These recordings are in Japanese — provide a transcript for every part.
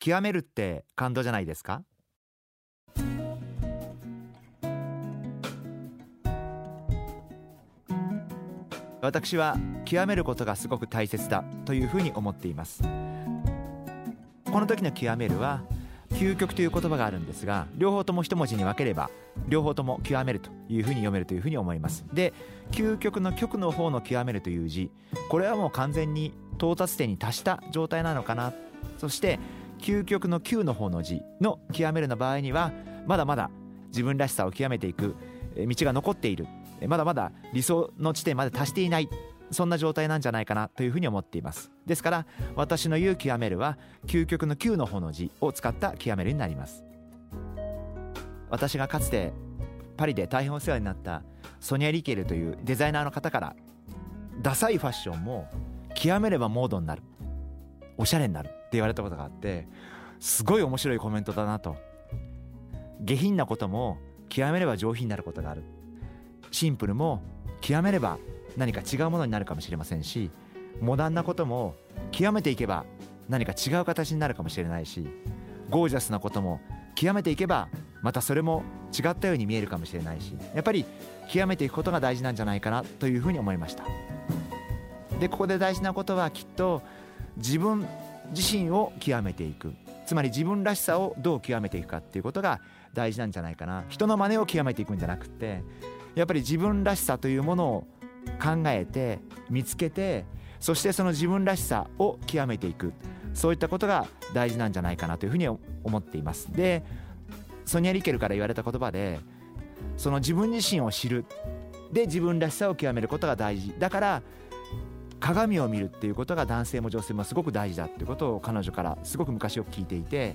極めるって感動じゃないですか？私は極めることがすごく大切だというふうに思っています。この時の極めるは究極という言葉があるんですが両方とも一文字に分ければ両方とも極めるというふうに読めるというふうに思います。で究極の極の方の極めるという字これはもう完全に到達点に達した状態なのかな。そして究極の9の方の字の極めるの場合にはまだまだ自分らしさを極めていく道が残っているまだまだ理想の地点まで達していないそんな状態なんじゃないかなというふうに思っています。ですから私の言う極めるは究極の9の方の字を使った極めるになります。私がかつてパリで大変お世話になったソニア・リケルというデザイナーの方からダサいファッションも極めればモードになる。おしゃれになる。言われたことがあってすごい面白いコメントだなと。下品なことも極めれば上品になることがある。シンプルも極めれば何か違うものになるかもしれませんしモダンなことも極めていけば何か違う形になるかもしれないしゴージャスなことも極めていけばまたそれも違ったように見えるかもしれないしやっぱり極めていくことが大事なんじゃないかなというふうに思いました。でここで大事なことはきっと自分自身を極めていく。つまり自分らしさをどう極めていくかっていうことが大事なんじゃないかな。人の真似を極めていくんじゃなくてやっぱり自分らしさというものを考えて見つけてそしてその自分らしさを極めていく。そういったことが大事なんじゃないかなというふうに思っています。でソニア・リケルから言われた言葉でその自分自身を知る。で自分らしさを極めることが大事。だから鏡を見るっていうことが男性も女性もすごく大事だっていうことを彼女からすごく昔よく聞いていて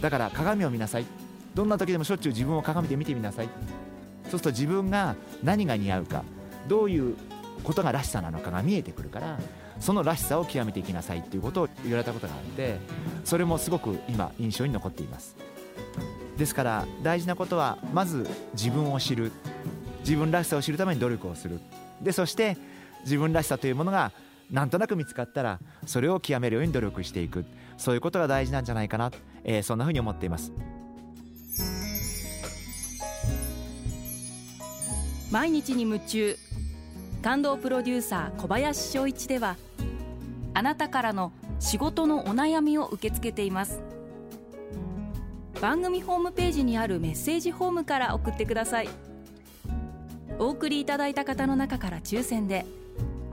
だから鏡を見なさい。どんな時でもしょっちゅう自分を鏡で見てみなさい。そうすると自分が何が似合うかどういうことがらしさなのかが見えてくるからそのらしさを極めていきなさいっていうことを言われたことがあってそれもすごく今印象に残っています。ですから大事なことはまず自分を知る。自分らしさを知るために努力をする。でそして自分らしさというものがなんとなく見つかったらそれを極めるように努力していく。そういうことが大事なんじゃないかな、えー、そんなふうに思っています。毎日に夢中感動プロデューサー小林翔一ではあなたからの仕事のお悩みを受け付けています。番組ホームページにあるメッセージフォームから送ってください。お送りいただいた方の中から抽選で